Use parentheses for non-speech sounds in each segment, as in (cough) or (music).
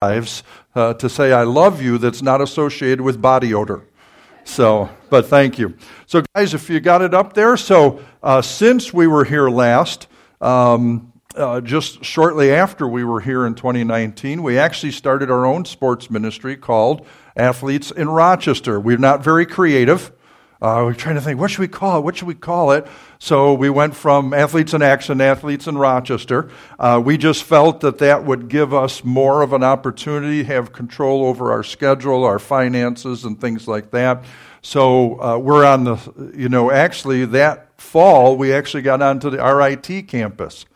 lives uh, to say I love you that's not associated with body odor. So, but thank you. So, guys, if you got it up there, so uh, since we were here last, um, uh, just shortly after we were here in 2019, we actually started our own sports ministry called Athletes in Rochester. We're not very creative. Uh, we're trying to think, what should we call it? What should we call it? So we went from Athletes in Action, Athletes in Rochester. Uh, we just felt that that would give us more of an opportunity, have control over our schedule, our finances, and things like that. So uh, we're on the, you know, actually that fall, we actually got onto the RIT campus.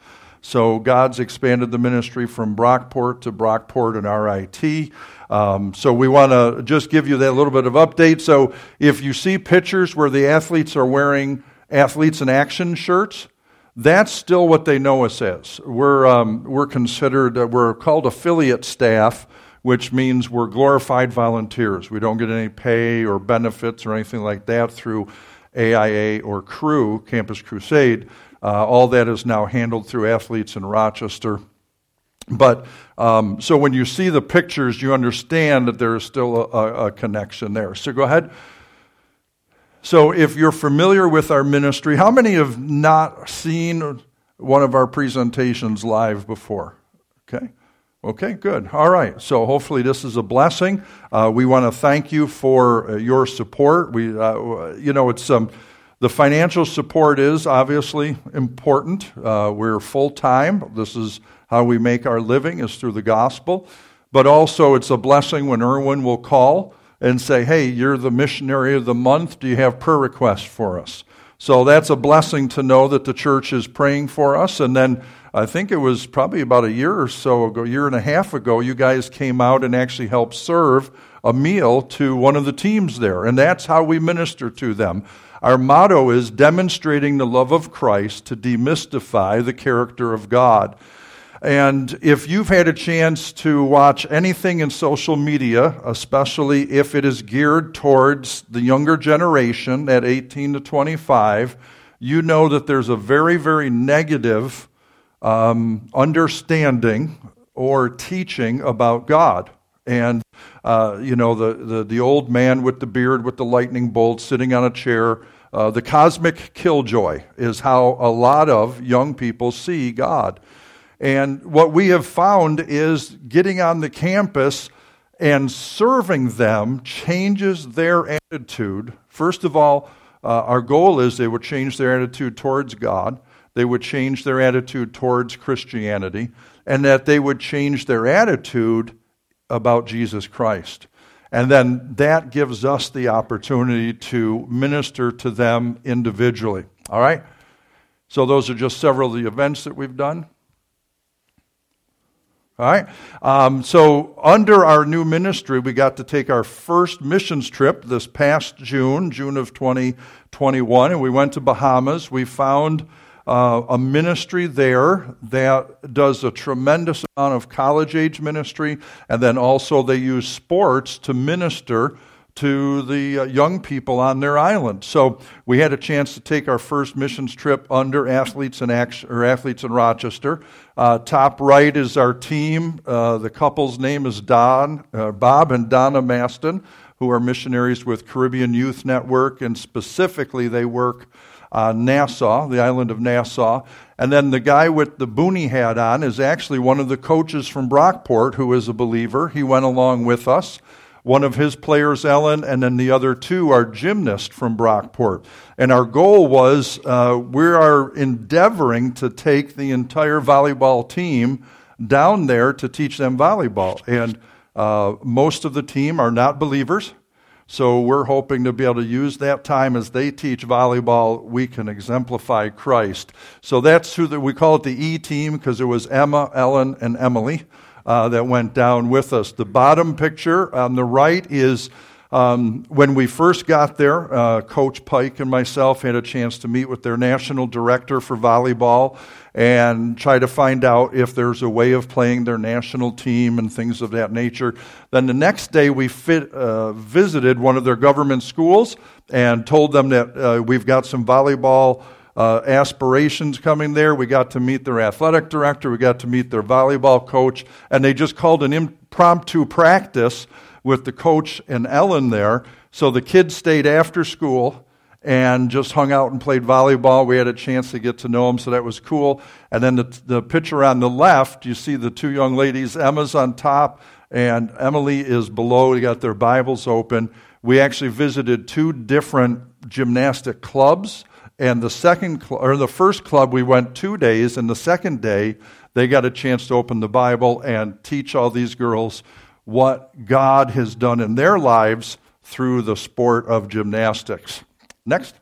So God's expanded the ministry from Brockport to Brockport and RIT. Um, so we want to just give you that little bit of update. So if you see pictures where the athletes are wearing athletes in action shirts, that's still what they know us as. We're, um, we're considered, uh, we're called affiliate staff, which means we're glorified volunteers. We don't get any pay or benefits or anything like that through AIA or Cru, Campus Crusade. Uh, all that is now handled through athletes in Rochester. But um, so when you see the pictures, you understand that there is still a, a, connection there. So go ahead. So if you're familiar with our ministry, how many have not seen one of our presentations live before? Okay. Okay, good. All right. So hopefully this is a blessing. Uh, we want to thank you for uh, your support. We, uh, you know, it's um, the financial support is obviously important. Uh, we're full time. This is how we make our living is through the gospel. But also, it's a blessing when Erwin will call and say, "Hey, you're the missionary of the month. Do you have prayer requests for us?" So that's a blessing to know that the church is praying for us. And then I think it was probably about a year or so ago, year and a half ago, you guys came out and actually helped serve a meal to one of the teams there. And that's how we minister to them. Our motto is demonstrating the love of Christ to demystify the character of God. And if you've had a chance to watch anything in social media, especially if it is geared towards the younger generation at 18 to 25, you know that there's a very, very negative um, understanding or teaching about God. And, uh, you know, the, the, the, old man with the beard with the lightning bolt sitting on a chair, uh, the cosmic killjoy is how a lot of young people see God. And what we have found is getting on the campus and serving them changes their attitude. First of all, uh, our goal is they would change their attitude towards God, they would change their attitude towards Christianity, and that they would change their attitude about Jesus Christ. And then that gives us the opportunity to minister to them individually. All right? So, those are just several of the events that we've done. All right? Um, so, under our new ministry, we got to take our first missions trip this past June, June of 2021, and we went to Bahamas. We found uh, a ministry there that does a tremendous amount of college age ministry, and then also they use sports to minister to the uh, young people on their island. So we had a chance to take our first missions trip under athletes in action, or athletes in Rochester. Uh, top right is our team. Uh, the couple's name is Don, uh, Bob and Donna Maston, who are missionaries with Caribbean Youth Network, and specifically they work uh, Nassau, the island of Nassau. And then the guy with the boonie hat on is actually one of the coaches from Brockport who is a believer. He went along with us. One of his players, Ellen, and then the other two are gymnasts from Brockport. And our goal was uh, we are endeavoring to take the entire volleyball team down there to teach them volleyball. And uh, most of the team are not believers. So we're hoping to be able to use that time as they teach volleyball. We can exemplify Christ. So that's who the, we call it the E team because it was Emma, Ellen, and Emily uh, that went down with us. The bottom picture on the right is um, when we first got there, uh, Coach Pike and myself had a chance to meet with their national director for volleyball and try to find out if there's a way of playing their national team and things of that nature. Then the next day, we fit, uh, visited one of their government schools and told them that uh, we've got some volleyball uh, aspirations coming there. We got to meet their athletic director. We got to meet their volleyball coach. And they just called an impromptu practice with the coach and Ellen there. So the kids stayed after school and just hung out and played volleyball. We had a chance to get to know them, so that was cool. And then the, the picture on the left, you see the two young ladies. Emma's on top, and Emily is below. They got their Bibles open. We actually visited two different gymnastic clubs. And the second, cl- or the first club, we went two days, and the second day, they got a chance to open the Bible and teach all these girls what God has done in their lives through the sport of gymnastics. Next.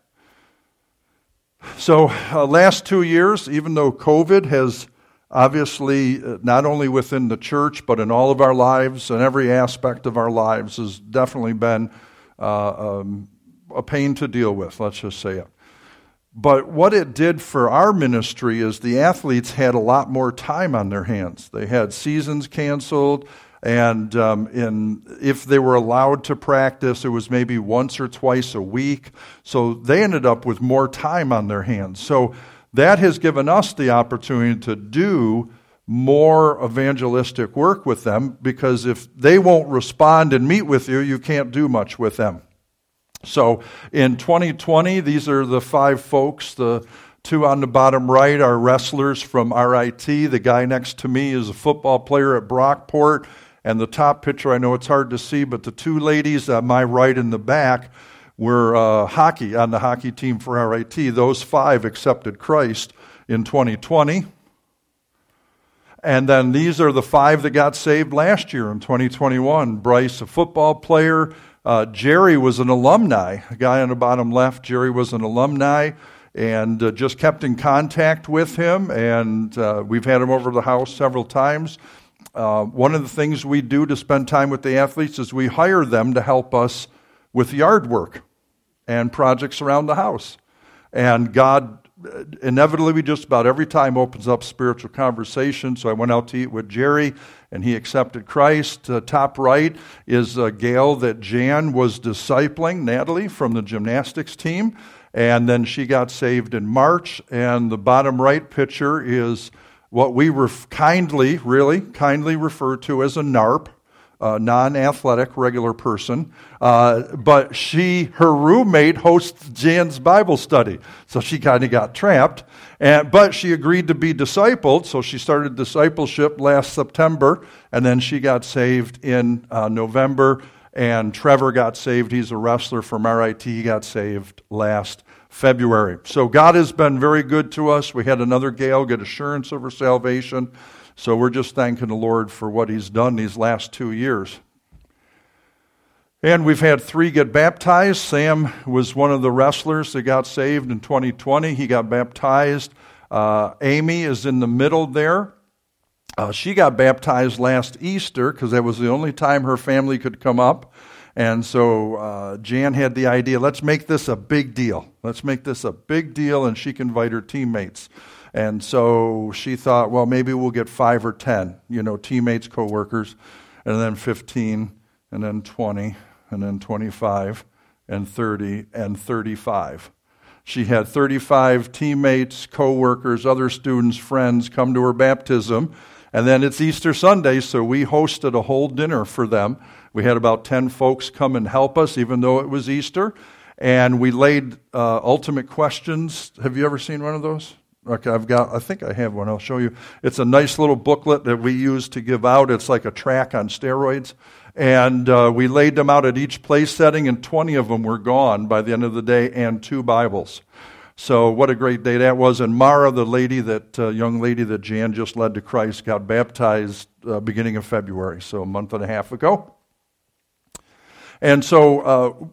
So, uh, last two years, even though COVID has obviously uh, not only within the church, but in all of our lives and every aspect of our lives, has definitely been uh, um, a pain to deal with, let's just say it. But what it did for our ministry is the athletes had a lot more time on their hands. They had seasons canceled, and um, in, if they were allowed to practice, it was maybe once or twice a week. So they ended up with more time on their hands. So that has given us the opportunity to do more evangelistic work with them because if they won't respond and meet with you, you can't do much with them. So in 2020, these are the five folks. The Two on the bottom right are wrestlers from RIT. The guy next to me is a football player at Brockport. And the top picture, I know it's hard to see, but the two ladies on my right in the back were uh, hockey on the hockey team for RIT. Those five accepted Christ in 2020. And then these are the five that got saved last year in 2021. Bryce, a football player. Uh, Jerry was an alumni. A guy on the bottom left, Jerry was an alumni and uh, just kept in contact with him. And uh, we've had him over to the house several times. Uh, one of the things we do to spend time with the athletes is we hire them to help us with yard work and projects around the house. And God uh, inevitably just about every time opens up spiritual conversation. So I went out to eat with Jerry, and he accepted Christ. Uh, top right is a gal that Jan was discipling, Natalie, from the gymnastics team. And then she got saved in March. And the bottom right picture is what we ref- kindly, really kindly refer to as a NARP, a non-athletic regular person. Uh, but she, her roommate, hosts Jan's Bible study, so she kind of got trapped. And, but she agreed to be discipled, so she started discipleship last September, and then she got saved in uh, November. And Trevor got saved. He's a wrestler from RIT. He got saved last February. So God has been very good to us. We had another gal get assurance of her salvation. So we're just thanking the Lord for what He's done these last two years. And we've had three get baptized. Sam was one of the wrestlers that got saved in 2020. He got baptized. Uh, Amy is in the middle there. Uh, she got baptized last Easter because that was the only time her family could come up. And so uh, Jan had the idea let's make this a big deal. Let's make this a big deal, and she can invite her teammates. And so she thought, well, maybe we'll get five or 10, you know, teammates, coworkers, and then 15, and then 20, and then 25, and 30, and 35. She had 35 teammates, coworkers, other students, friends come to her baptism. And then it's Easter Sunday, so we hosted a whole dinner for them we had about 10 folks come and help us, even though it was Easter. And we laid uh, ultimate questions. Have you ever seen one of those? Okay, I've got, I think I have one. I'll show you. It's a nice little booklet that we use to give out. It's like a track on steroids. And uh, we laid them out at each place setting, and 20 of them were gone by the end of the day, and two Bibles. So what a great day that was. And Mara, the lady that uh, young lady that Jan just led to Christ, got baptized uh, beginning of February, so a month and a half ago. And so uh,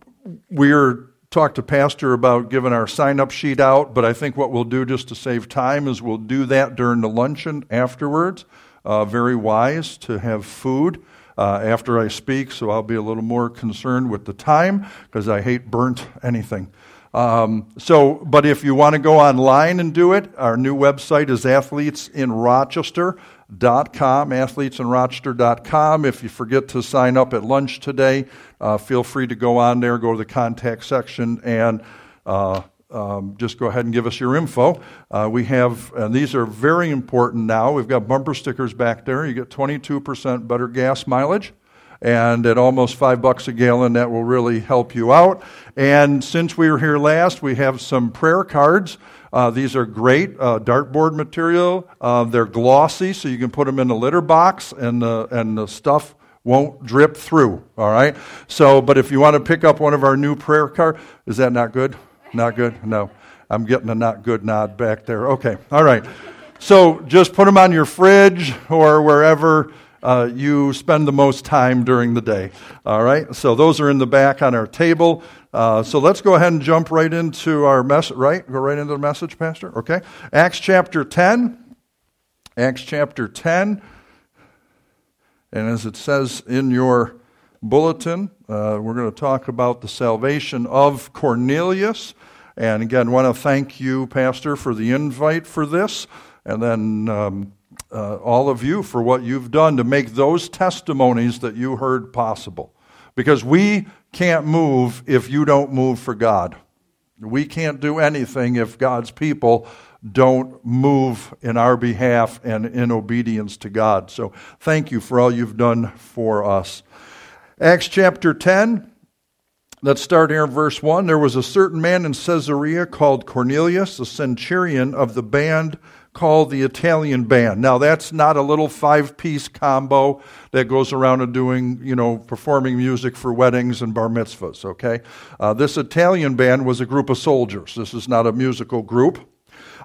we're talked to pastor about giving our sign up sheet out but i think what we'll do just to save time is we'll do that during the luncheon afterwards uh, very wise to have food uh, after i speak so i'll be a little more concerned with the time because i hate burnt anything um, so but if you want to go online and do it our new website is athletes in rochester athletesinrochester.com, athletesinrochester.com. If you forget to sign up at lunch today, uh, feel free to go on there, go to the contact section, and uh, um, just go ahead and give us your info. Uh, we have, and these are very important now. We've got bumper stickers back there. You get 22% better gas mileage. And at almost five bucks a gallon, that will really help you out. And since we were here last, we have some prayer cards. Uh, these are great uh, dartboard material. Uh, they're glossy, so you can put them in a litter box, and the, and the stuff won't drip through. All right. So, but if you want to pick up one of our new prayer cards, is that not good? Not good? No. I'm getting a not good nod back there. Okay. All right. So just put them on your fridge or wherever uh, you spend the most time during the day. All right. So those are in the back on our table. Uh, so let's go ahead and jump right into our message. Right? Go right into the message, Pastor. Okay. Acts chapter 10. Acts chapter 10. And as it says in your bulletin, uh, we're going to talk about the salvation of Cornelius. And again, want to thank you, Pastor, for the invite for this, and then um, uh, all of you for what you've done to make those testimonies that you heard possible. Because we can't move if you don't move for God. We can't do anything if God's people don't move in our behalf and in obedience to God. So thank you for all you've done for us. Acts chapter 10, Let's start here in verse 1. There was a certain man in Caesarea called Cornelius, a centurion of the band called the Italian Band. Now, that's not a little five piece combo that goes around and doing, you know, performing music for weddings and bar mitzvahs, okay? Uh, this Italian band was a group of soldiers. This is not a musical group.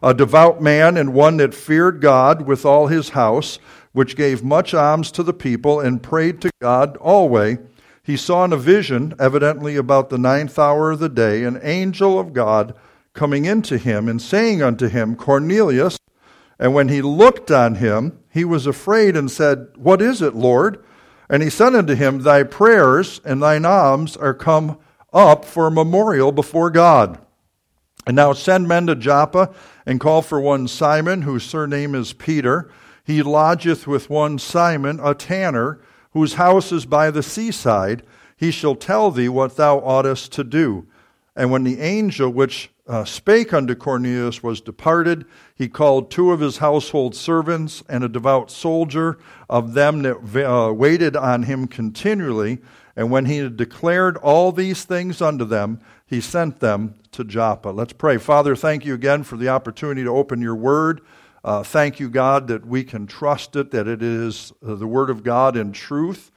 A devout man and one that feared God with all his house, which gave much alms to the people and prayed to God always he saw in a vision, evidently about the ninth hour of the day, an angel of God coming into him and saying unto him, Cornelius. And when he looked on him, he was afraid and said, What is it, Lord? And he said unto him, Thy prayers and thine alms are come up for a memorial before God. And now send men to Joppa and call for one Simon, whose surname is Peter. He lodgeth with one Simon, a tanner whose house is by the seaside, he shall tell thee what thou oughtest to do. And when the angel which uh, spake unto Cornelius was departed, he called two of his household servants and a devout soldier of them that uh, waited on him continually. And when he had declared all these things unto them, he sent them to Joppa. Let's pray. Father, thank you again for the opportunity to open your word. Uh, thank you, God, that we can trust it, that it is uh, the Word of God in truth.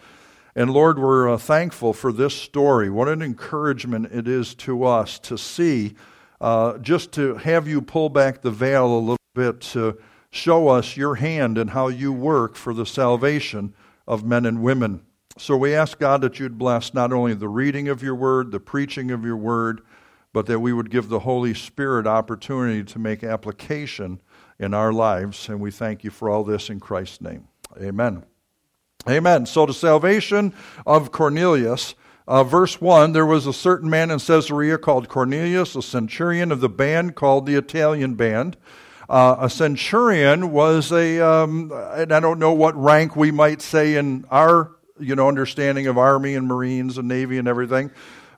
And Lord, we're uh, thankful for this story. What an encouragement it is to us to see, uh, just to have you pull back the veil a little bit to show us your hand and how you work for the salvation of men and women. So we ask God that you'd bless not only the reading of your word, the preaching of your word, but that we would give the Holy Spirit opportunity to make application in our lives. And we thank you for all this in Christ's name. Amen. Amen. So, the salvation of Cornelius. Uh, verse 1 There was a certain man in Caesarea called Cornelius, a centurion of the band called the Italian band. Uh, a centurion was a, um, and I don't know what rank we might say in our you know understanding of army and marines and navy and everything,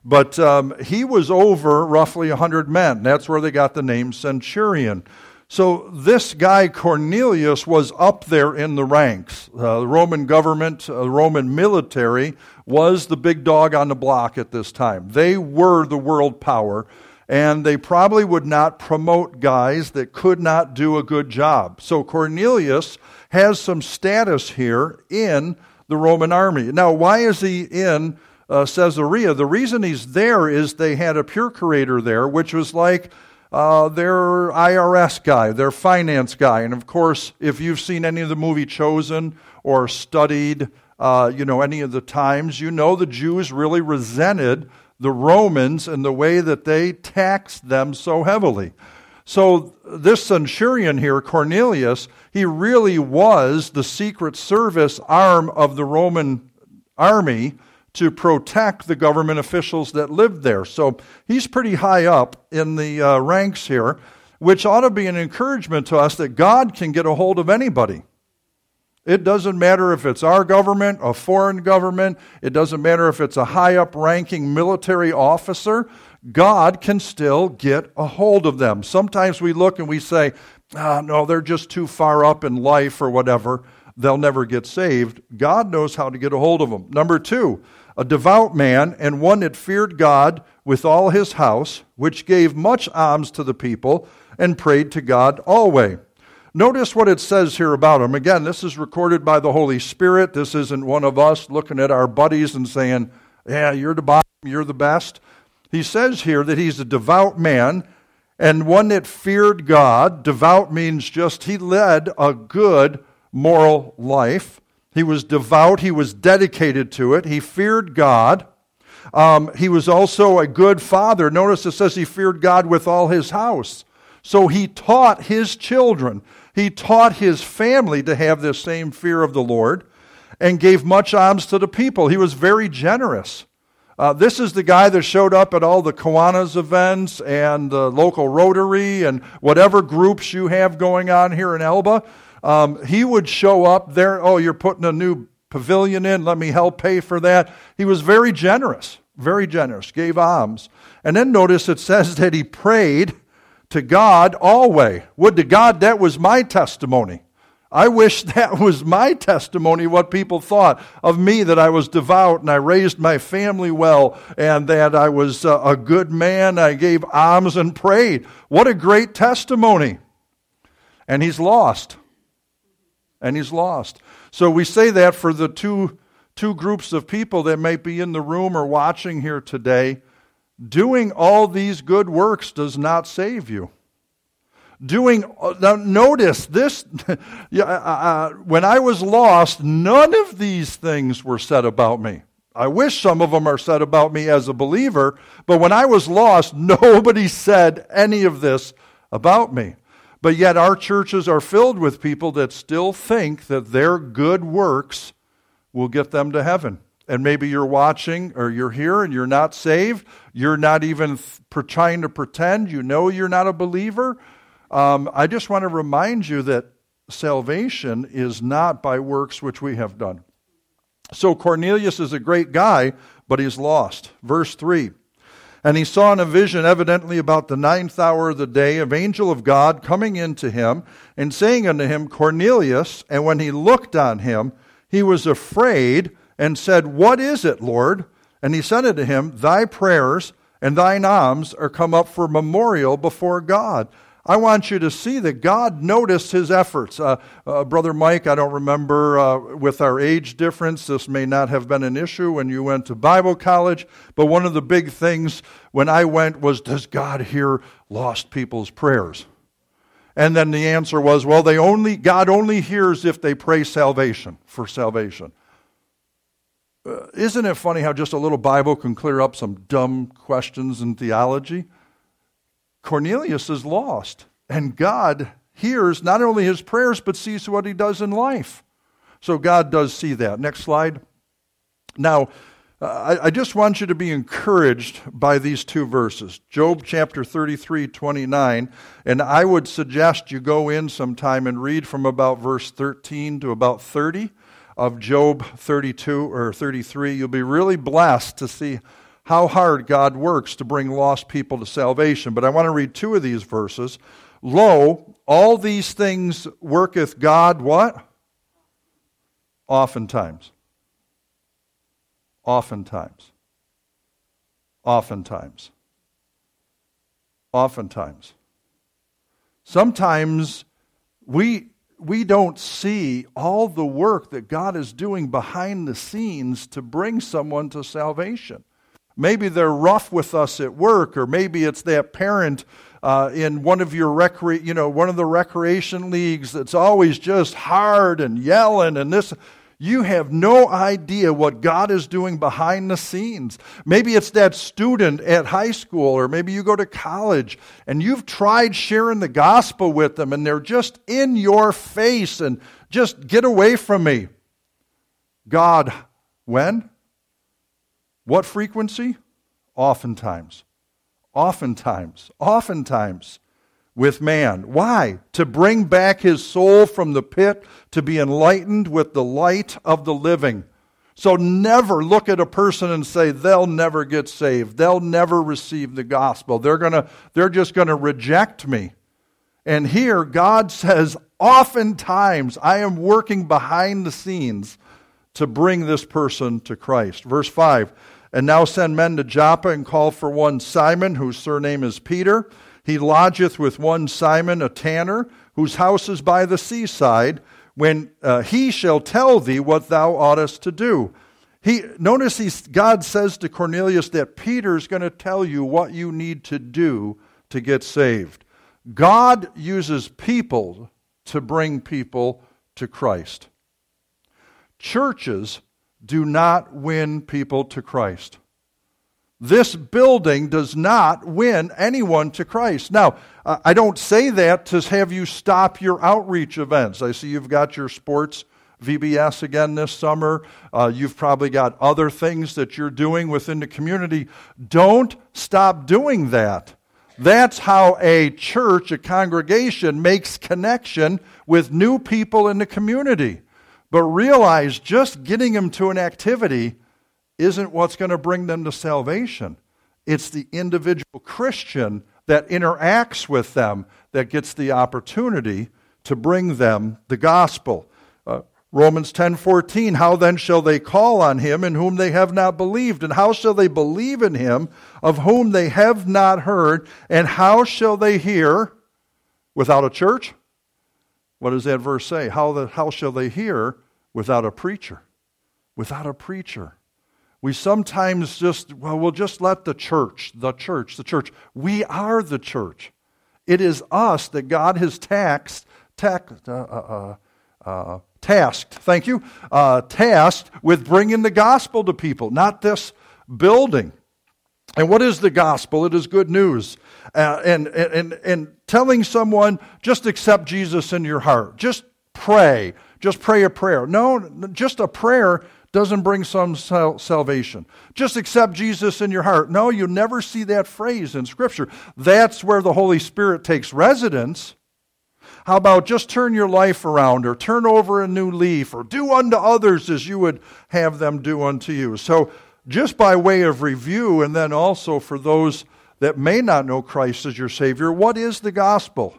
but um, he was over roughly 100 men. That's where they got the name centurion. So this guy Cornelius was up there in the ranks. Uh, the Roman government, uh, the Roman military was the big dog on the block at this time. They were the world power, and they probably would not promote guys that could not do a good job. So Cornelius has some status here in the Roman army. Now, why is he in uh, Caesarea? The reason he's there is they had a procurator there, which was like uh, their IRS guy, their finance guy. And of course, if you've seen any of the movie Chosen or studied, uh, you know, any of the times, you know the Jews really resented the Romans and the way that they taxed them so heavily. So, this centurion here, Cornelius, he really was the secret service arm of the Roman army to protect the government officials that lived there. So he's pretty high up in the uh, ranks here, which ought to be an encouragement to us that God can get a hold of anybody. It doesn't matter if it's our government, a foreign government, it doesn't matter if it's a high up ranking military officer. God can still get a hold of them. Sometimes we look and we say, oh, no, they're just too far up in life or whatever. They'll never get saved. God knows how to get a hold of them. Number two, a devout man and one that feared God with all his house, which gave much alms to the people and prayed to God always. Notice what it says here about him. Again, this is recorded by the Holy Spirit. This isn't one of us looking at our buddies and saying, Yeah, you're the bottom, you're the best. He says here that he's a devout man and one that feared God. Devout means just he led a good moral life. He was devout, he was dedicated to it, he feared God. Um, he was also a good father. Notice it says he feared God with all his house. So he taught his children, he taught his family to have this same fear of the Lord and gave much alms to the people. He was very generous. Uh, this is the guy that showed up at all the Kiwanis events and the local Rotary and whatever groups you have going on here in Elba. Um, he would show up there. Oh, you're putting a new pavilion in. Let me help pay for that. He was very generous, very generous, gave alms. And then notice it says that he prayed to God always. Would to God that was my testimony. I wish (laughs) that was my testimony, what people thought of me, that I was devout and I raised my family well and that I was a good man. I gave alms and prayed. What a great testimony. And he's lost. And he's lost. So we say that for the two, two groups of people that may be in the room or watching here today. Doing all these good works does not save you doing now notice this (laughs) uh, uh, when i was lost none of these things were said about me i wish some of them are said about me as a believer but when i was lost (laughs) nobody said any of this about me but yet our churches are filled with people that still think that their good works will get them to heaven. And maybe you're watching or you're here and you're not saved. You're not even trying to pretend. You know you're not a believer. Um, I just want to remind you that salvation is not by works which we have done. So Cornelius is a great guy, but he's lost. Verse 3 And he saw in a vision, evidently about the ninth hour of the day, of angel of God coming into him and saying unto him, Cornelius. And when he looked on him, he was afraid and said, What is it, Lord? And he said unto him, Thy prayers and thine alms are come up for memorial before God. I want you to see that God noticed his efforts. Uh, uh, Brother Mike, I don't remember uh, with our age difference, this may not have been an issue when you went to Bible college, but one of the big things when I went was Does God hear lost people's prayers? And then the answer was, well, they only, God only hears if they pray salvation, for salvation. Uh, isn't it funny how just a little Bible can clear up some dumb questions in theology? Cornelius is lost, and God hears not only his prayers, but sees what he does in life. So God does see that. Next slide. Now, uh, I, just want you to be encouraged by these two verses Job chapter 33, 29. And I would suggest you go in sometime and read from about verse 13 to about 30 of Job 32 or 33. You'll be really blessed to see how hard God works to bring lost people to salvation. But I want to read two of these verses. Lo, all these things worketh God what? Oftentimes. Oftentimes. Oftentimes. Oftentimes. Sometimes we we don't see all the work that God is doing behind the scenes to bring someone to salvation. Maybe they're rough with us at work, or maybe it's that parent uh, in one of your recre- you know, one of the recreation leagues that's always just hard and yelling and this. You have no idea what God is doing behind the scenes. Maybe it's that student at high school, or maybe you go to college and you've tried sharing the gospel with them and they're just in your face and just get away from me. God, when? What frequency? Oftentimes. Oftentimes. Oftentimes with man. Why? To bring back his soul from the pit to be enlightened with the light of the living. So never look at a person and say they'll never get saved. They'll never receive the gospel. They're going to they're just going to reject me. And here God (laughs) says oftentimes I am working behind the scenes to bring this person to Christ. Verse 5. And now send men to Joppa and call for one Simon whose surname is Peter he lodgeth with one Simon, a tanner, whose house is by the seaside, when uh, he shall tell thee what thou oughtest to do. He, notice God says to Cornelius that Peter's going to tell you what you need to do to get saved. God uses people to bring people to Christ. Churches do not win people to Christ. This building does not win anyone to Christ. Now, I don't say that to have you stop your outreach events. I see you've got your sports VBS again this summer. Uh, you've probably got other things that you're doing within the community. Don't stop doing that. That's how a church, a congregation, makes connection with new people in the community. But realize just getting them to an activity isn't what's going to bring them to salvation. It's the individual Christian that interacts with them that gets the opportunity to bring them the gospel. Uh, Romans 10:14 How then shall they call on him in whom they have not believed and how shall they believe in him of whom they have not heard and how shall they hear without a church? What does that verse say? How, the, how shall they hear without a preacher? Without a preacher. We sometimes just, well, we'll just let the church, the church, the church. We are the church. It is us that God has taxed, taxed, uh, uh, uh, uh, tasked, thank you, uh, tasked with bringing the gospel to people, not this building. And what is the gospel? It is good news. Uh, and, and, and telling someone, just accept Jesus in your heart. Just pray. Just pray a prayer. No, just a prayer doesn't bring some sal- salvation. Just accept Jesus in your heart. No, you never see that phrase in Scripture. That's where the Holy Spirit takes residence. How about just turn your life around or turn over a new leaf or do unto others as you would have them do unto you? So, just by way of review, and then also for those that may not know Christ as your Savior, what is the gospel?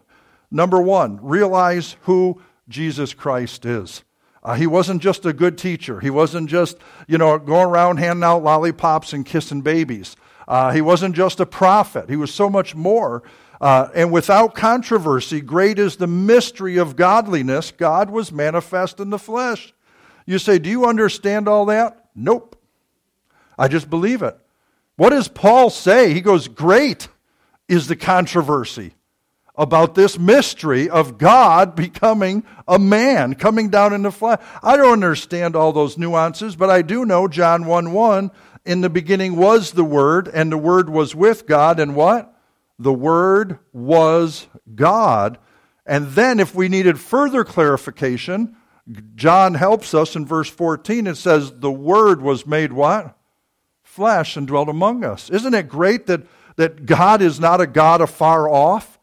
Number one, realize who Jesus Christ is. Uh, he wasn't just a good teacher. He wasn't just, you know, going around handing out lollipops and kissing babies. Uh, he wasn't just a prophet. He was so much more. Uh, and without controversy, great is the mystery of godliness. God was manifest in the flesh. You say, Do you understand all that? Nope. I just believe it. What does Paul say? He goes, Great is the controversy about this mystery of God becoming a man, coming down in the flesh. I don't understand all those nuances, but I do know John 1 1. In the beginning was the Word, and the Word was with God, and what? The Word was God. And then, if we needed further clarification, John helps us in verse 14. It says, The Word was made what? Flesh and dwelt among us. Isn't it great that, that God is not a God afar off?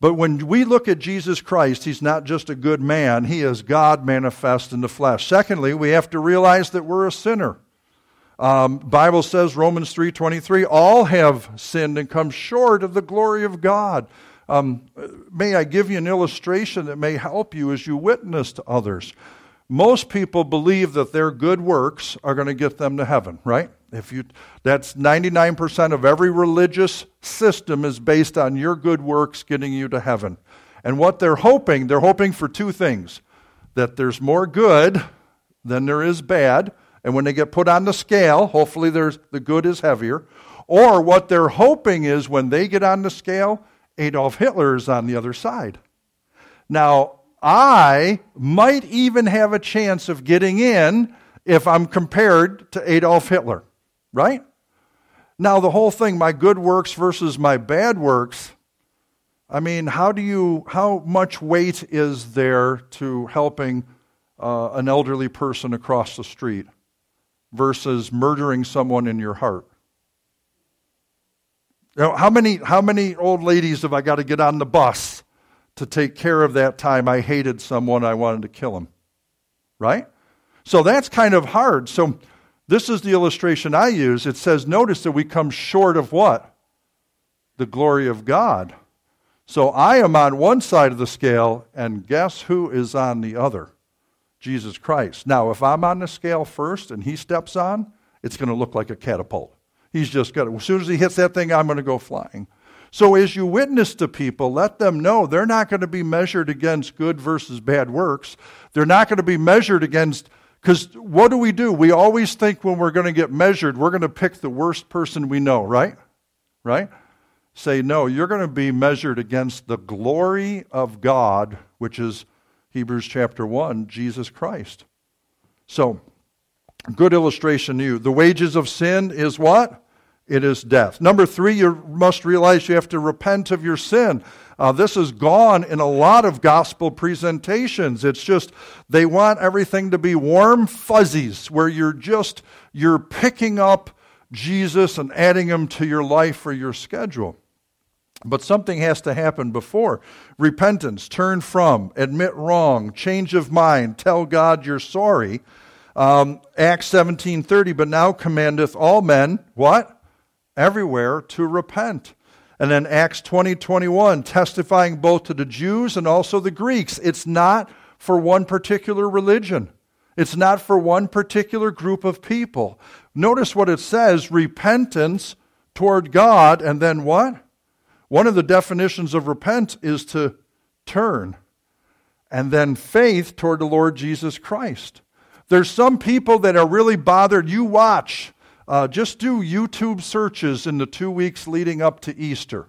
But when we look at Jesus Christ, he's not just a good man, he is God manifest in the flesh. Secondly, we have to realize that we're a sinner. Um, Bible says Romans 3:23 all have sinned and come short of the glory of God. Um, may I give you an illustration that may help you as you witness to others. Most people believe that their good works are going to get them to heaven, right? If you, that's 99% of every religious system is based on your good works getting you to heaven. And what they're hoping, they're hoping for two things that there's more good than there is bad. And when they get put on the scale, hopefully there's, the good is heavier. Or what they're hoping is when they get on the scale, Adolf Hitler is on the other side. Now, I might even have a chance of getting in if I'm compared to Adolf Hitler right? Now, the whole thing, my good works versus my bad works, I mean, how do you, how much weight is there to helping uh, an elderly person across the street versus murdering someone in your heart? You know, how many how many old ladies have I got to get on the bus to take care of that time I hated someone I wanted to kill him? Right? So that's kind of hard. So this is the illustration I use. It says, notice that we come short of what? The glory of God. So I am on one side of the scale, and guess who is on the other? Jesus Christ. Now, if I'm on the scale first and he steps on, it's going to look like a catapult. He's just got to, as soon as he hits that thing, I'm going to go flying. So as you witness to people, let them know they're not going to be measured against good versus bad works. They're not going to be measured against because what do we do? We always think when we're going to get measured, we're going to pick the worst person we know, right? Right? Say, no, you're going to be measured against the glory of God, which is Hebrews chapter 1, Jesus Christ. So, good illustration to you. The wages of sin is what? It is death. Number three, you must realize you have to repent of your sin. Uh, this is gone in a lot of gospel presentations. It's just they want everything to be warm fuzzies, where you're just you're picking up Jesus and adding him to your life or your schedule. But something has to happen before repentance, turn from, admit wrong, change of mind, tell God you're sorry. Um, Acts 17:30, but now commandeth all men what everywhere to repent. And then Acts 20, 21, testifying both to the Jews and also the Greeks. It's not for one particular religion. It's not for one particular group of people. Notice what it says repentance toward God, and then what? One of the definitions of repent is to turn, and then faith toward the Lord Jesus Christ. There's some people that are really bothered. You watch uh, just do YouTube searches in the two weeks leading up to Easter.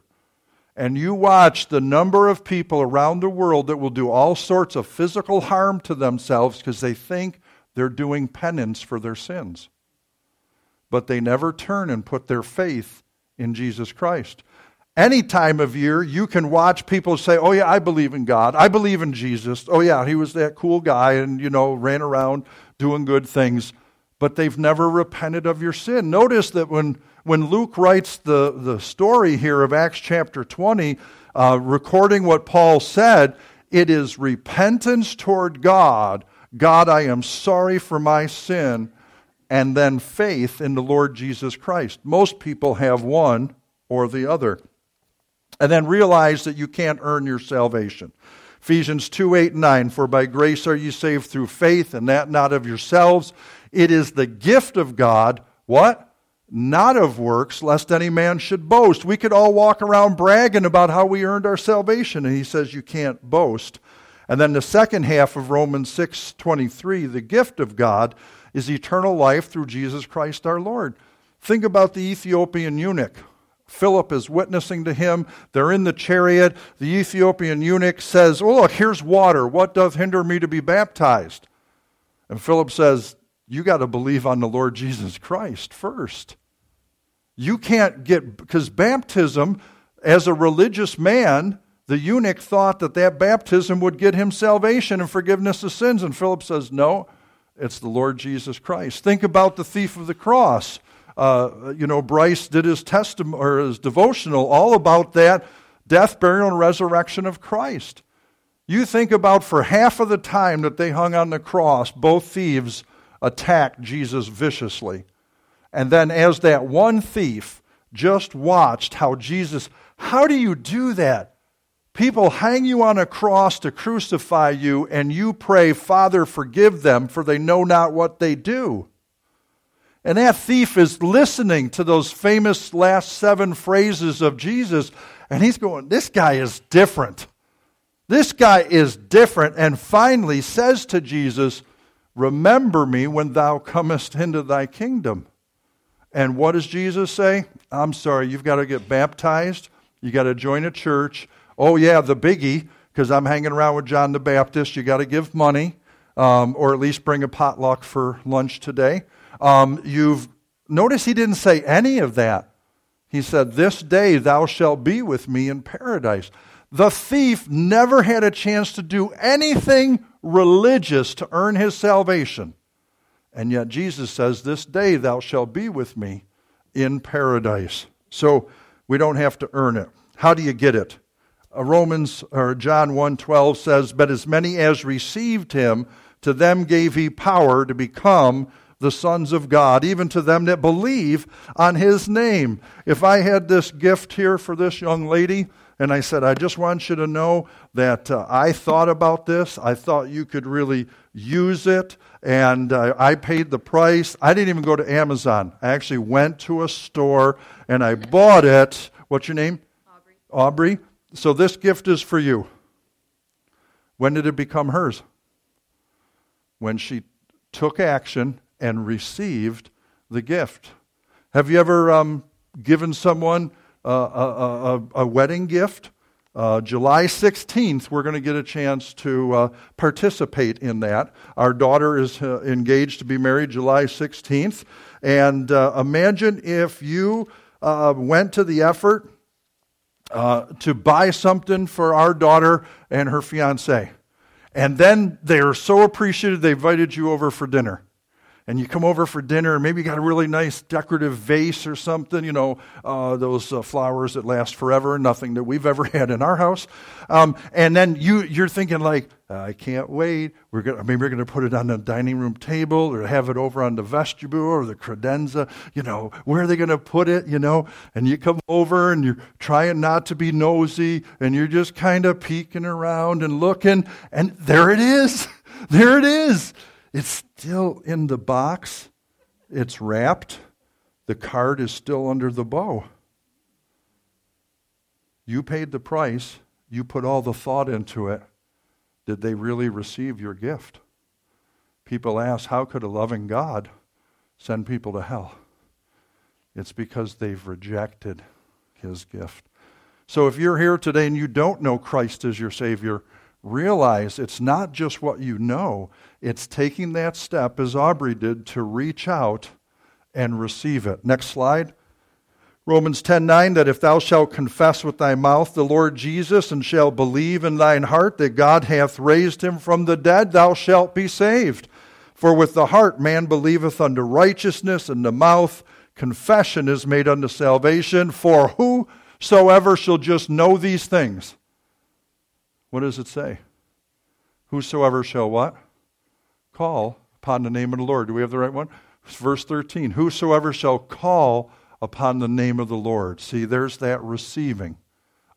And you watch the number of people around the world that will do all sorts of physical harm to themselves because they think they're doing penance for their sins. But they never turn and put their faith in Jesus Christ. Any time of year, you can watch people say, Oh, yeah, I believe in God. I believe in Jesus. Oh, yeah, he was that cool guy and, you know, ran around doing good things but they've never repented of your sin. Notice that when, when Luke writes the, the story here of Acts chapter 20, uh, recording what Paul said, it is repentance toward God. God, I am sorry for my sin, and then faith in the Lord Jesus Christ. Most people have one or the other. And then realize that you can't earn your salvation. Ephesians 2 8 and 9, for by grace are you saved through faith, and that not of yourselves. It is the gift of God, what? Not of works, lest any man should boast. We could all walk around bragging about how we earned our salvation, and he says you can't boast. And then the second half of Romans 6 23, the gift of God is eternal life through Jesus Christ our Lord. Think about the Ethiopian eunuch. Philip is witnessing to him. They're in the chariot. The Ethiopian eunuch says, Oh, look, here's water. What doth hinder me to be baptized? And Philip says, you got to believe on the Lord Jesus Christ first. You can't get, because baptism, as a religious man, the eunuch thought that that baptism would get him salvation and forgiveness of sins. And Philip says, no, it's the Lord Jesus Christ. Think about the thief of the cross. Uh, you know, Bryce did his testimony or his devotional all about that death, burial, and resurrection of Christ. You think about for half of the time that they hung on the cross, both thieves attacked Jesus viciously. And then, as that one thief just watched how Jesus, how do you do that? People hang you on a cross to crucify you, and you pray, Father, forgive them, for they know not what they do. And that thief is listening to those famous last seven phrases of Jesus, and he's going, This guy is different. This guy is different. And finally says to Jesus, Remember me when thou comest into thy kingdom. And what does Jesus say? I'm sorry, you've got to get baptized. You got to join a church. Oh, yeah, the biggie, because I'm hanging around with John the Baptist. You got to give money, um, or at least bring a potluck for lunch today. Um, you've notice he didn't say any of that. He said, "This day thou shalt be with me in paradise." The thief never had a chance to do anything religious to earn his salvation. And yet Jesus says, This day thou shalt be with me in paradise. So We don't have to earn it. How do you get it? Uh, Romans or John 1:12 says, "But as many as received him, to them gave he power to become the sons of God, even to them that believe on his name." If I had this gift here for this young lady, and I said, I just want you to know that uh, I thought about this. I thought you could really use it. And uh, I paid the price. I didn't even go to Amazon. I actually went to a store and I bought it. What's your name? Aubrey. Aubrey. So this gift is for you. When did it become hers? When she took action and received the gift. Have you ever um, given someone a, a, a, wedding gift. Uh, July 16th, we're going to get a chance to uh, participate in that. Our daughter is uh, engaged to be married July 16th. And uh, imagine if you uh, went to the effort uh, to buy something for our daughter and her fiance. And then they're so appreciative they invited you over for dinner and you come over for dinner, and maybe you got a really nice decorative vase or something, you know, uh, those uh, flowers that last forever, nothing that we've ever (laughs) had in our house. Um, and then you, you're thinking, like, I can't wait. We're gonna, maybe we're going to put it on the dining room table or have it over on the vestibule or the credenza. You know, where are they going to put it, you know? And you come over and you're trying not to be nosy, and you're just kind of peeking around and looking, and there it is. (laughs) there it is. It's still in the box, it's wrapped, the card is still under the bow. You paid the price, you put all the thought into it. Did they really receive your gift? People ask, how could a loving God send people to hell? It's because they've rejected his gift. So if you're here today and you don't know Christ as your Savior, realize it's not just what you know, it's taking that step, as Aubrey did, to reach out and receive it. Next slide. Romans 10:9 that if thou shalt confess with thy mouth the Lord Jesus and shalt believe in thine heart that God hath raised him from the dead thou shalt be saved for with the heart man believeth unto righteousness and the mouth confession is made unto salvation for whosoever shall just know these things what does it say whosoever shall what call upon the name of the Lord. Do we have the right one? Verse 13 Whosoever shall call upon the name of the Lord. See, there's that receiving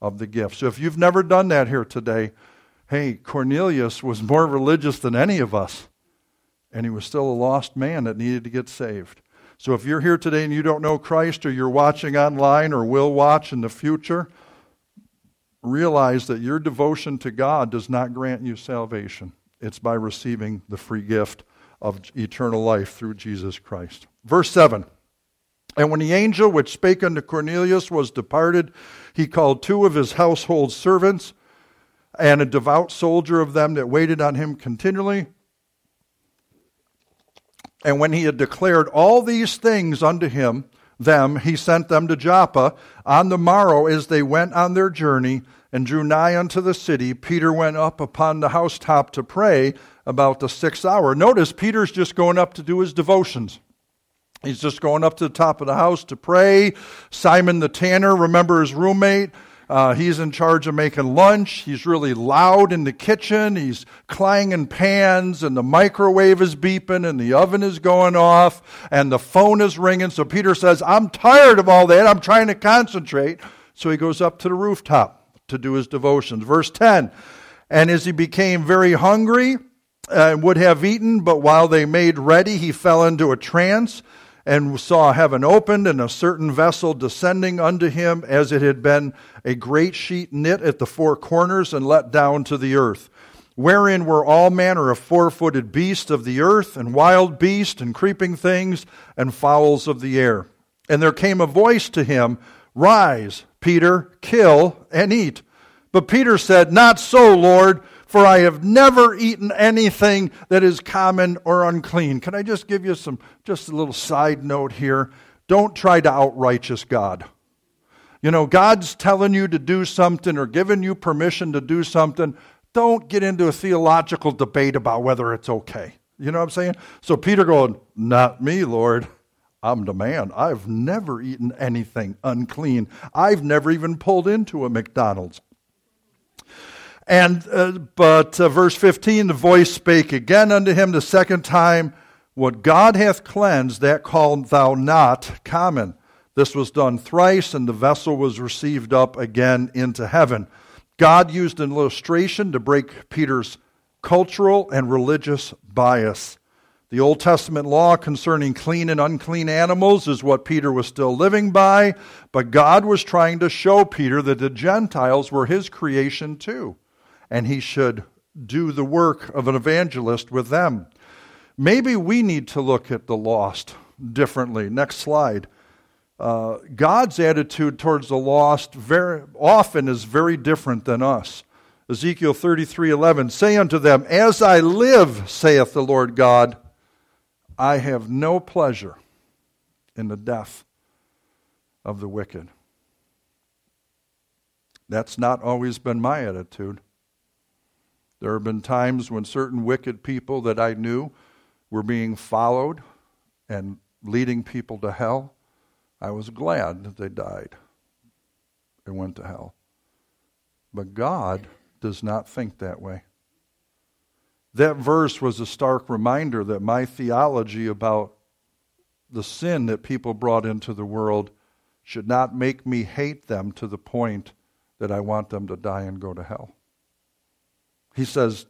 of the gift. So if you've never done that here today, hey, Cornelius was more religious than any of us, and he was still a lost man that needed to get saved. So if you're here today and you don't know Christ, or you're watching online or will watch in the future, realize that your devotion to God does not grant you salvation. It's by receiving the free gift of eternal life through Jesus Christ. Verse 7 And when the angel which spake unto Cornelius was departed, he called two of his household servants and a devout soldier of them that waited on him continually. And when he had declared all these things unto him, them, he sent them to Joppa. On the morrow, as they went on their journey, and drew nigh unto the city, Peter went up upon the housetop to pray about the sixth hour. Notice Peter's just going up to do his devotions. He's just going up to the top of the house to pray. Simon the tanner, remember his roommate? Uh, he's in charge of making lunch. He's really loud in the kitchen. He's clanging pans, and the microwave is beeping, and the oven is going off, and the phone is ringing. So Peter says, I'm tired of all that. I'm trying to concentrate. So he goes up to the rooftop to do his devotions. Verse 10 And as he became very hungry and would have eaten, but while they made ready, he fell into a trance and saw heaven opened and a certain vessel descending unto him as it had been a great sheet knit at the four corners and let down to the earth wherein were all manner of four footed beasts of the earth, and wild beasts, and creeping things, and fowls of the air. And there came a voice to him Rise, Peter, kill and eat. But Peter said, Not so, Lord, for I have never eaten anything that is common or unclean. Can I just give you some, just a little side note here? Don't try to outrighteous God. You know, God's telling you to do something or giving you permission to do something. Don't get into a theological debate about whether it's okay. You know what I'm saying? So Peter going, Not me, Lord. I'm the man. I've never eaten anything unclean. I've never even pulled into a McDonald's. And uh, but uh, verse 15, the voice spake again unto him the second time, What God hath cleansed, that call thou not common. This was done thrice, and the vessel was received up again into heaven. God used an illustration to break Peter's cultural and religious bias. The Old Testament law concerning clean and unclean animals is what Peter was still living by, but God was trying to show Peter that the Gentiles were his creation too and he should do the work of an evangelist with them. Maybe we need to look at the lost differently. Next slide. Uh, God's attitude towards the lost very often is very different than us. Ezekiel 33:11 Say unto them, As I live, saith the Lord God, I have no pleasure in the death of the wicked. That's not always been my attitude. There have been times when certain wicked people that I knew were being followed and leading people to hell. I was glad that they died and went to hell. But God does not think that way. That verse was a stark reminder that my theology about the sin that people brought into the world should not make me hate them to the point that I want them to die and go to hell. He says,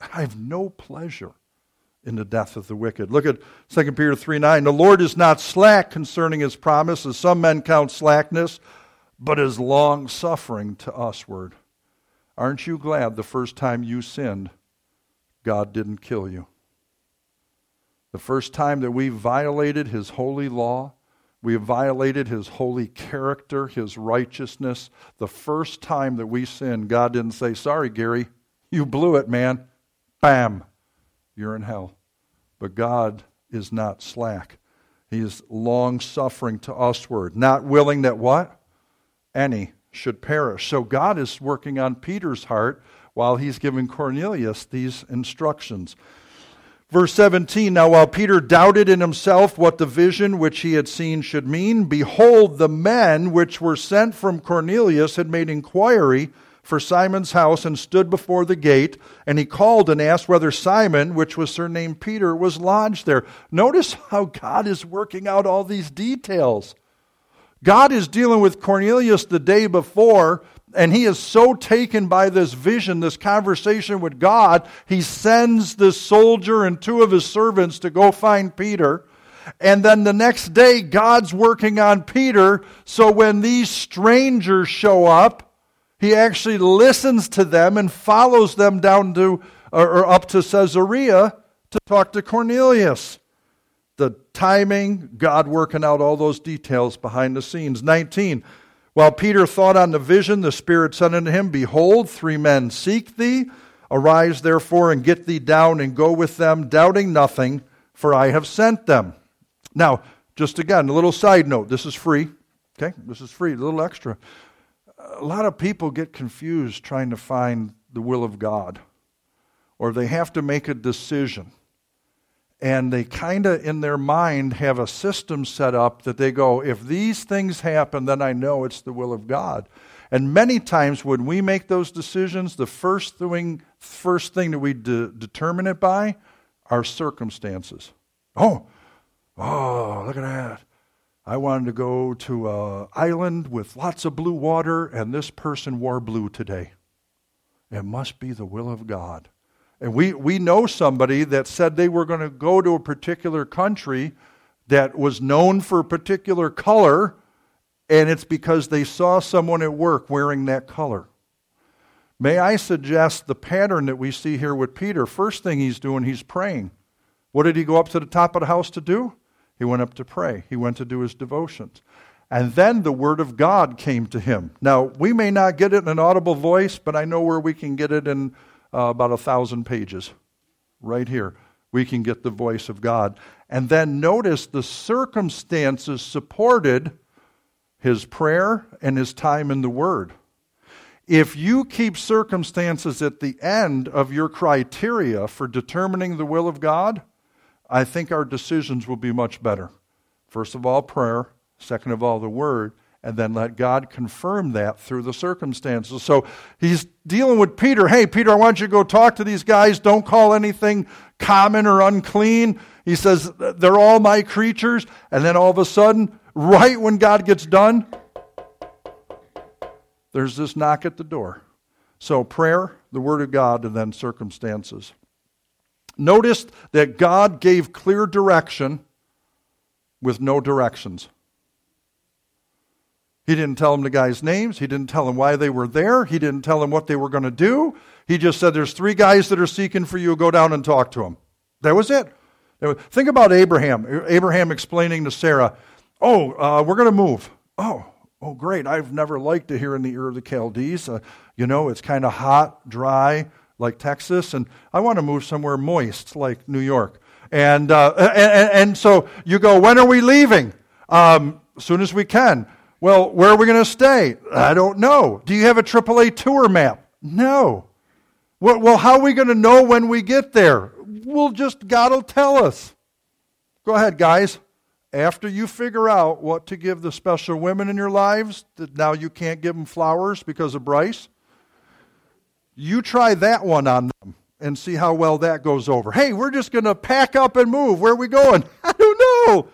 I have no pleasure in the death of the wicked. Look at 2 Peter 3 9. The Lord is not slack concerning his promise, as some men count slackness, but is long suffering to usward. Aren't you glad the first time you sinned, God didn't kill you? The first time that we violated his holy law, we violated his holy character, his righteousness. The first time that we sinned, God didn't say, Sorry, Gary, you blew it, man. Bam. You're in hell. But God is not slack. He is long suffering to usward, not willing that what? Any should perish. So God is working on Peter's heart while he's giving Cornelius these instructions. Verse 17 Now, while Peter doubted in himself what the vision which he had seen should mean, behold, the men which were sent from Cornelius had made inquiry for Simon's house and stood before the gate. And he called and asked whether Simon, which was surnamed Peter, was lodged there. Notice how God is working out all these details. God is dealing with Cornelius the day before, and he is so taken by this vision, this conversation with God, he sends this soldier and two of his servants to go find Peter. And then the next day, God's working on Peter. So when these strangers show up, he actually listens to them and follows them down to or, up to Caesarea to talk to Cornelius. The timing, God working out all those details behind the scenes. 19. While Peter thought on the vision, the Spirit said unto him, Behold, three men seek thee. Arise therefore and get thee down and go with them, doubting nothing, for I have sent them. Now, just again, a little side note. This is free. Okay? This is free, a little extra a lot of people get confused trying to find the will of God, or they have to make a decision. And they kind of, in their mind, have a system set up that they go, if these things happen, then I know it's the will of God. And many times when we make those decisions, the first thing, first thing that we de- determine it by are circumstances. Oh, oh, look at that. I wanted to go to an island with lots of blue water, and this person wore blue today. It must be the will of God. And we, we know somebody that said they were going to go to a particular country that was known for a particular color, and it's because they saw someone at work wearing that color. May I suggest the pattern that we see here with Peter? First thing he's doing, he's praying. What did he go up to the top of the house to do? He went up to pray, he went to do his devotions. And then the word of God came to him. Now, we may not get it in an audible voice, but I know where we can get it in uh, about a thousand pages. Right here, we can get the voice of God. And then notice the circumstances supported his prayer and his time in the Word. If you keep circumstances at the end of your criteria for determining the will of God, I think our decisions will be much better. First of all, prayer. Second of all, the word. And then let God confirm that through the circumstances. So he's dealing with Peter. Hey, Peter, I want you to go talk to these guys. Don't call anything common or unclean. He says, they're all my creatures. And then all of a sudden, right when God gets done, there's this knock at the door. So prayer, the Word of God, and then circumstances. Notice that God gave clear direction with no directions. He didn't tell them the guys' names. He didn't tell them why they were there. He didn't tell them what they were going to do. He just said, There's three guys that are seeking for you. Go down and talk to them. That was it. Think about Abraham. Abraham explaining to Sarah, Oh, uh, we're going to move. Oh, oh, great. I've never liked to hear in the Ur of the Chaldees. Uh, you know, it's kind of hot, dry, like Texas, and I want to move somewhere moist, like New York. And, uh, and, and, so you go, when are we leaving? Um, as soon as we can. Well, where are we going to stay? I don't know. Do you have a AAA tour map? No. Well, well how are we going to know when we get there? We'll just, God will tell us. Go ahead, guys. After you figure out what to give the special women in your lives, that now you can't give them flowers because of Bryce, you try that one on them and see how well that goes over. Hey, we're just going to pack up and move. Where are we going? (laughs) I don't know.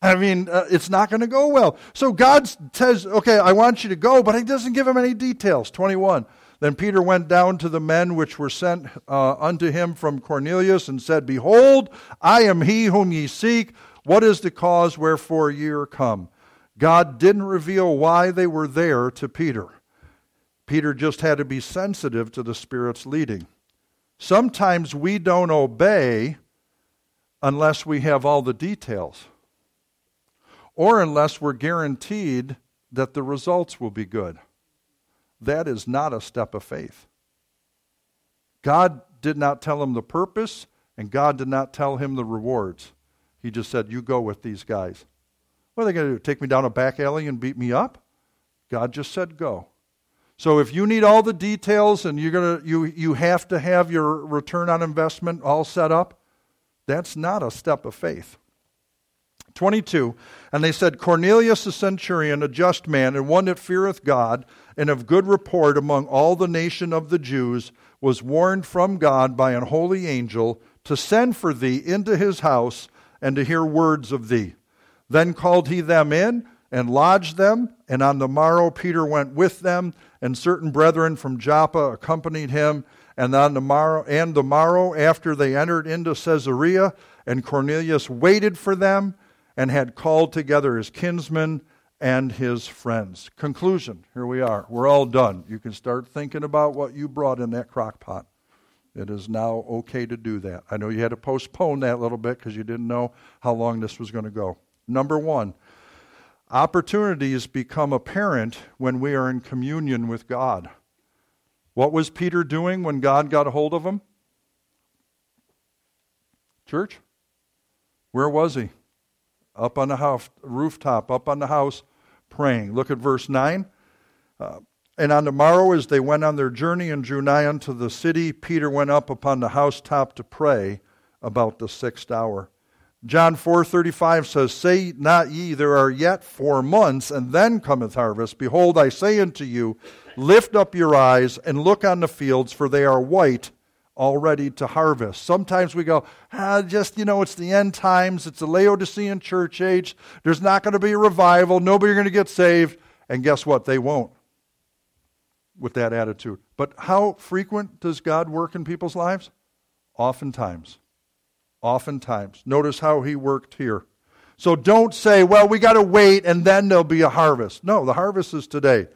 I mean, uh, it's not going to go well. So God says, okay, I want you to go, but he doesn't give him any details. 21. Then Peter went down to the men which were sent uh, unto him from Cornelius and said, Behold, I am he whom ye seek. What is the cause wherefore ye are come? God didn't reveal why they were there to Peter. Peter just had to be sensitive to the Spirit's leading. Sometimes we don't obey unless we have all the details or unless we're guaranteed that the results will be good. That is not a step of faith. God did not tell him the purpose, and God did not tell him the rewards. He just said, You go with these guys. What are they going to do? Take me down a back alley and beat me up? God just said, Go. So if you need all the details and you're gonna, you, you have to have your return on investment all set up, that's not a step of faith. 22. And they said, Cornelius the centurion, a just man, and one that feareth God, and of good report among all the nation of the Jews, was warned from God by an holy angel to send for thee into his house and to hear words of thee. Then called he them in and lodged them, and on the morrow Peter went with them, and certain brethren from Joppa accompanied him. And on the morrow, and the morrow after they entered into Caesarea, and Cornelius waited for them and had called together his kinsmen and his friends. Conclusion here we are. We're all done. You can start thinking about what you brought in that crock pot. It is now okay to do that. I know you had to postpone that a little bit because you didn't know how long this was going to go. Number one, opportunities become apparent when we are in communion with God. What was Peter doing when God got a hold of him? Church? Where was he? up on the house, rooftop, up on the house, praying. Look at verse 9. Uh, and on the morrow, as they went on their journey and drew nigh unto the city, Peter went up upon the housetop to pray about the sixth hour. John 4:35 says, "Say not ye, there are yet four months, and then cometh harvest. Behold, I say unto you, lift up your eyes and look on the fields, for they are white already to harvest. Sometimes we go, ah, just, you know, it's the end times, it's the Laodicean church age, there's not going to be a revival, nobody's going to get saved. And guess what? They won't with that attitude. But how frequent does God work in people's lives? Oftentimes. Oftentimes. Notice how he worked here. So don't say, well, we got to wait and then there'll be a harvest. No, the harvest is today.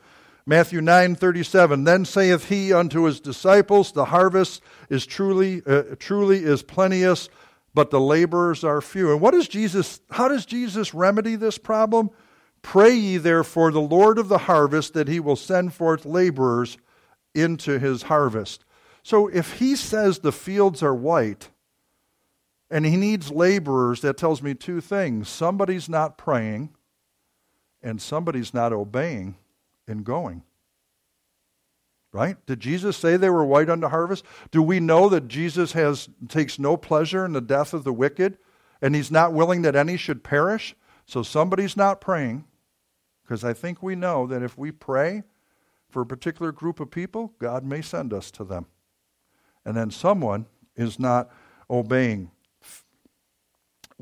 Matthew 9:37 Then saith he unto his disciples the harvest is truly uh, truly is plenteous but the laborers are few. And what does Jesus how does Jesus remedy this problem? Pray ye therefore the Lord of the harvest that he will send forth laborers into his harvest. So if he says the fields are white and he needs laborers, that tells me two things. Somebody's not praying and somebody's not obeying and going. Right? Did Jesus say they were white unto harvest? Do we know that Jesus has takes no pleasure in the death of the wicked and he's not willing that any should perish. So somebody's not praying, because I think we know that if we pray for a particular group of people, God may send us to them. And then someone is not obeying.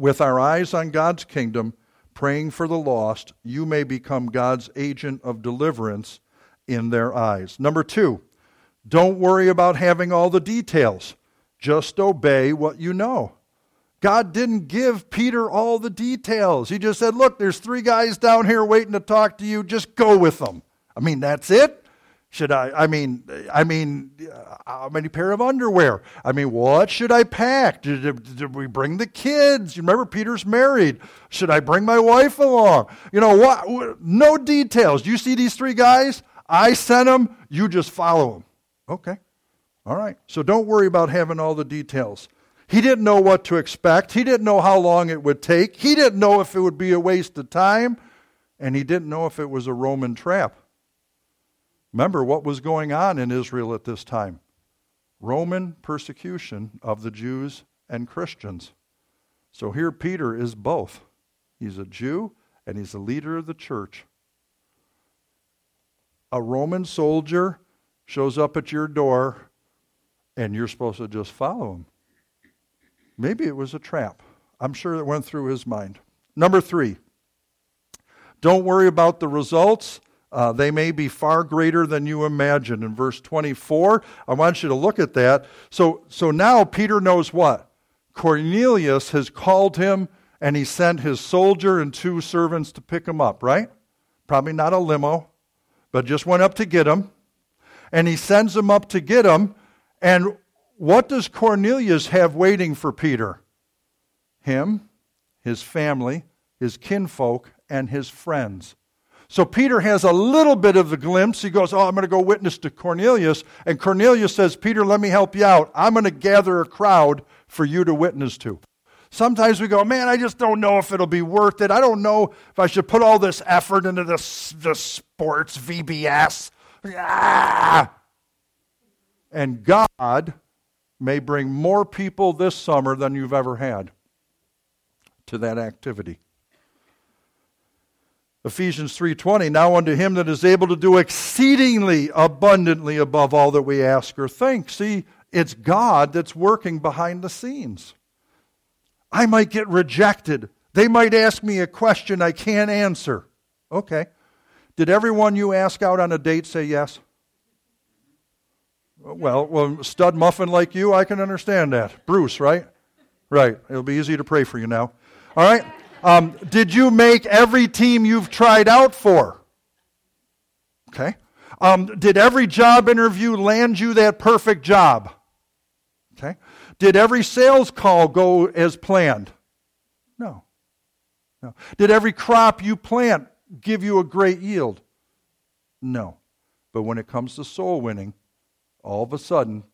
With our eyes on God's kingdom, praying for the lost, you may become God's agent of deliverance in their eyes. Number two, don't worry about having all the details. Just obey what you know. God didn't give Peter all the details. He just said, Look, there's three guys down here waiting to talk to you. Just go with them. I mean, that's it. Should I? I mean, I mean, uh, how many pair of underwear? I mean, what should I pack? Did, did, did, we bring the kids? You remember Peter's married. Should I bring my wife along? You know what? No details. You see these three guys? I sent them. You just follow them. Okay. All right. So don't worry about having all the details. He didn't know what to expect. He didn't know how long it would take. He didn't know if it would be a waste of time. And he didn't know if it was a Roman trap. Remember what was going on in Israel at this time Roman persecution of the Jews and Christians. So here Peter is both. He's a Jew and he's a leader of the church. A Roman soldier shows up at your door and you're supposed to just follow him. Maybe it was a trap. I'm sure it went through his mind. Number three, don't worry about the results. Uh, they may be far greater than you imagine. In verse 24, I want you to look at that. So, so now Peter knows what? Cornelius has called him and he sent his soldier and two servants to pick him up, right? Probably not a limo, but just went up to get him. And he sends him up to get him. And what does Cornelius have waiting for Peter? Him, his family, his kinfolk, and his friends. So Peter has a little bit of the glimpse. He goes, Oh, I'm going to go witness to Cornelius. And Cornelius says, Peter, let me help you out. I'm going to gather a crowd for you to witness to. Sometimes we go, Man, I just don't know if it'll be worth it. I don't know if I should put all this effort into this, the sports VBS. Ah! And God may bring more people this summer than you've ever had to that activity. Ephesians 3:20 Now unto him that is able to do exceedingly abundantly above all that we ask or think. See, it's God that's working behind the scenes. I might get rejected. They might ask me a question I can't answer. Okay. Did everyone you ask out on a date say yes? Well, well, stud muffin like you, I can understand that. Bruce, right? Right. It'll be easy to pray for you now. All right. Um, did you make every team you've tried out for? Okay. Um, did every job interview land you that perfect job? Okay. Did every sales call go as planned? No. No. Did every crop you plant give you a great yield? No. But when it comes to soul winning, all of a sudden,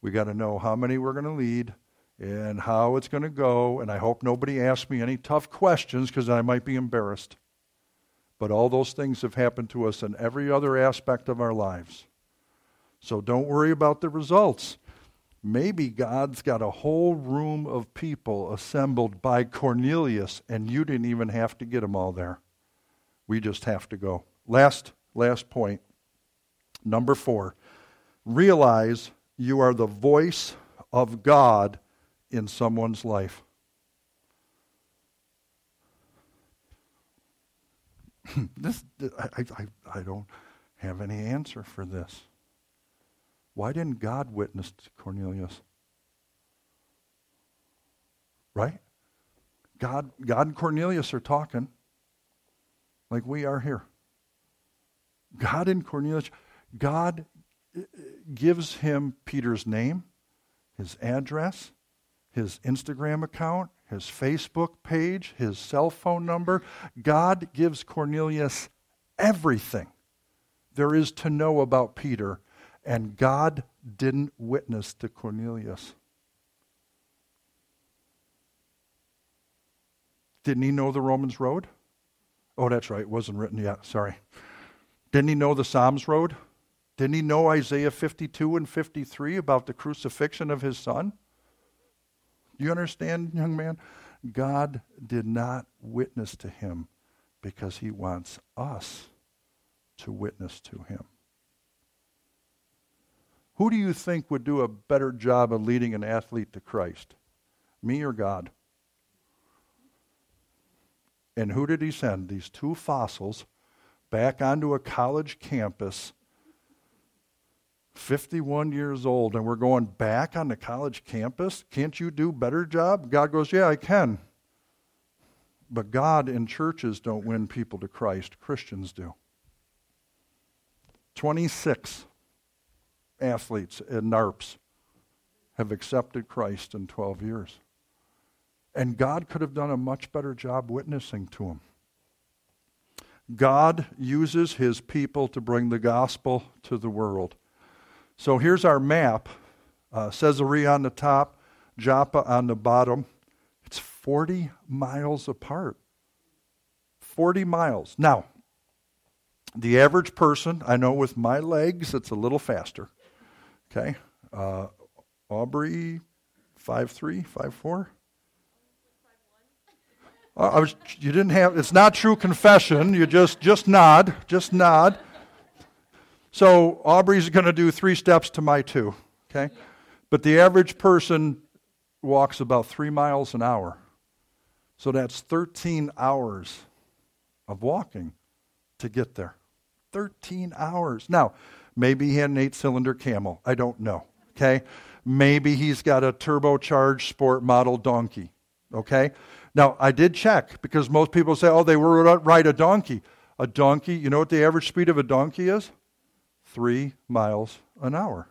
we got to know how many we're going to lead, and how it's going to go. And I hope nobody asks me any tough questions because I might be embarrassed. But all those things have happened to us in every other aspect of our lives. So don't worry about the results. Maybe God's got a whole room of people assembled by Cornelius, and you didn't even have to get them all there. We just have to go. Last, last point. Number four. Realize you are the voice of God in someone's life. (laughs) this, I, I, I don't have any answer for this. Why didn't God witness to Cornelius? Right? God, God and Cornelius are talking like we are here. God and Cornelius, God uh, gives him Peter's name, his address, his Instagram account, his Facebook page, his cell phone number. God gives Cornelius everything there is to know about Peter, and God didn't witness to Cornelius. Didn't he know the Romans road? Oh, that's right. It wasn't written yet. Sorry. Didn't he know the Psalms road? Didn't he know Isaiah 52 and 53 about the crucifixion of his son? You understand, young man? God did not witness to him because he wants us to witness to him. Who do you think would do a better job of leading an athlete to Christ? Me or God? And who did he send? These two fossils back onto a college campus, 51 years old, and we're going back on the college campus? Can't you do better job? God goes, Yeah, I can. But God and churches don't win people to Christ, Christians do. 26 athletes at NARPS have accepted Christ in 12 years. And God could have done a much better job witnessing to them. God uses his people to bring the gospel to the world. So here's our map uh, Caesarea on the top, Joppa on the bottom. It's 40 miles apart. 40 miles. Now, the average person, I know with my legs, it's a little faster. Okay? Uh, Aubrey, 5'3, 5'4? I was, you didn't have, it's not true confession. You just, just nod, just nod. So Aubrey's going to do three steps to my two, okay? But the average person walks about three miles an hour. So that's 13 hours of walking to get there. 13 hours. Now, maybe he had an eight cylinder camel. I don't know, okay? Maybe he's got a turbocharged sport model donkey, okay? Now, I did check because most people say, oh, they ride a donkey. A donkey, you know what the average speed of a donkey is? Three miles an hour.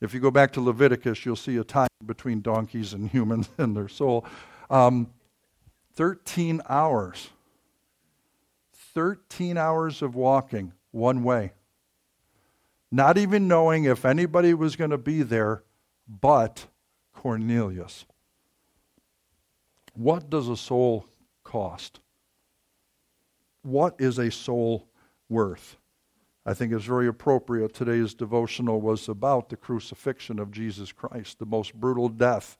If you go back to Leviticus, you'll see a time between donkeys and humans (laughs) and their soul. Um, 13 hours. 13 hours of walking one way. Not even knowing if anybody was going to be there but Cornelius. What does a soul cost? What is a soul worth? I think it's very appropriate. Today's devotional was about the crucifixion of Jesus Christ, the most brutal death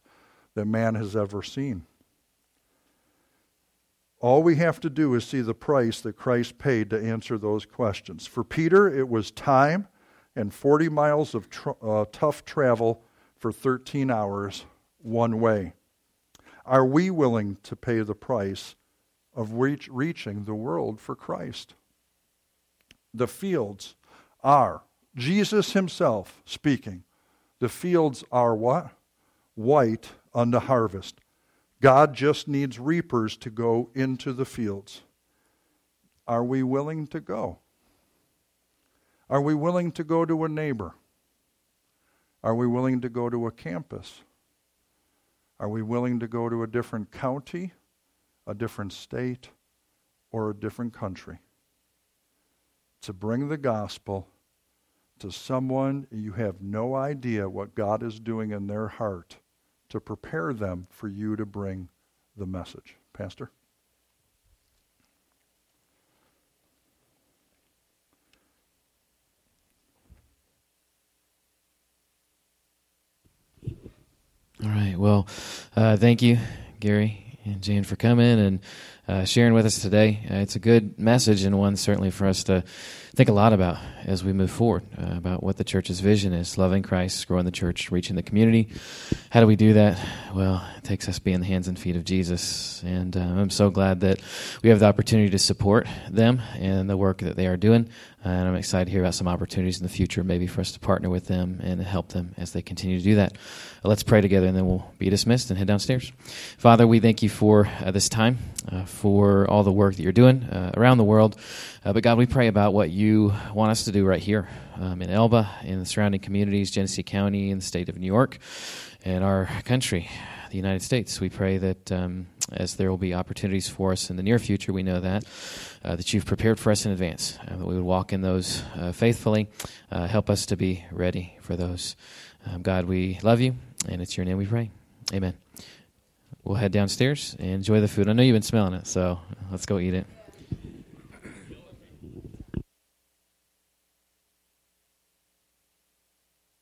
that man has ever seen. All we have to do is see the price that Christ paid to answer those questions. For Peter, it was time and 40 miles of tr- uh, tough travel for 13 hours one way. Are we willing to pay the price of reach, reaching the world for Christ? The fields are, Jesus himself speaking, the fields are what? White unto harvest. God just needs reapers to go into the fields. Are we willing to go? Are we willing to go to a neighbor? Are we willing to go to a campus? Are we willing to go to a different county, a different state, or a different country? To bring the gospel to someone you have no idea what God is doing in their heart to prepare them for you to bring the message. Pastor? All right. Well, uh, thank you, Gary and Jan, for coming and uh, sharing with us today. Uh, it's a good message and one certainly for us to think a lot about as we move forward uh, about what the church's vision is loving Christ, growing the church, reaching the community. How do we do that? Well, it takes us being the hands and feet of Jesus. And uh, I'm so glad that we have the opportunity to support them and the work that they are doing. And I'm excited to hear about some opportunities in the future, maybe for us to partner with them and help them as they continue to do that. Let's pray together and then we'll be dismissed and head downstairs. Father, we thank you for uh, this time, uh, for all the work that you're doing uh, around the world. Uh, but God, we pray about what you want us to do right here um, in Elba, in the surrounding communities, Genesee County, in the state of New York, and our country, the United States. We pray that um, as there will be opportunities for us in the near future, we know that, uh, that you've prepared for us in advance, that we would walk in those uh, faithfully. Uh, help us to be ready for those. Um, God, we love you, and it's your name we pray. Amen. We'll head downstairs and enjoy the food. I know you've been smelling it, so let's go eat it.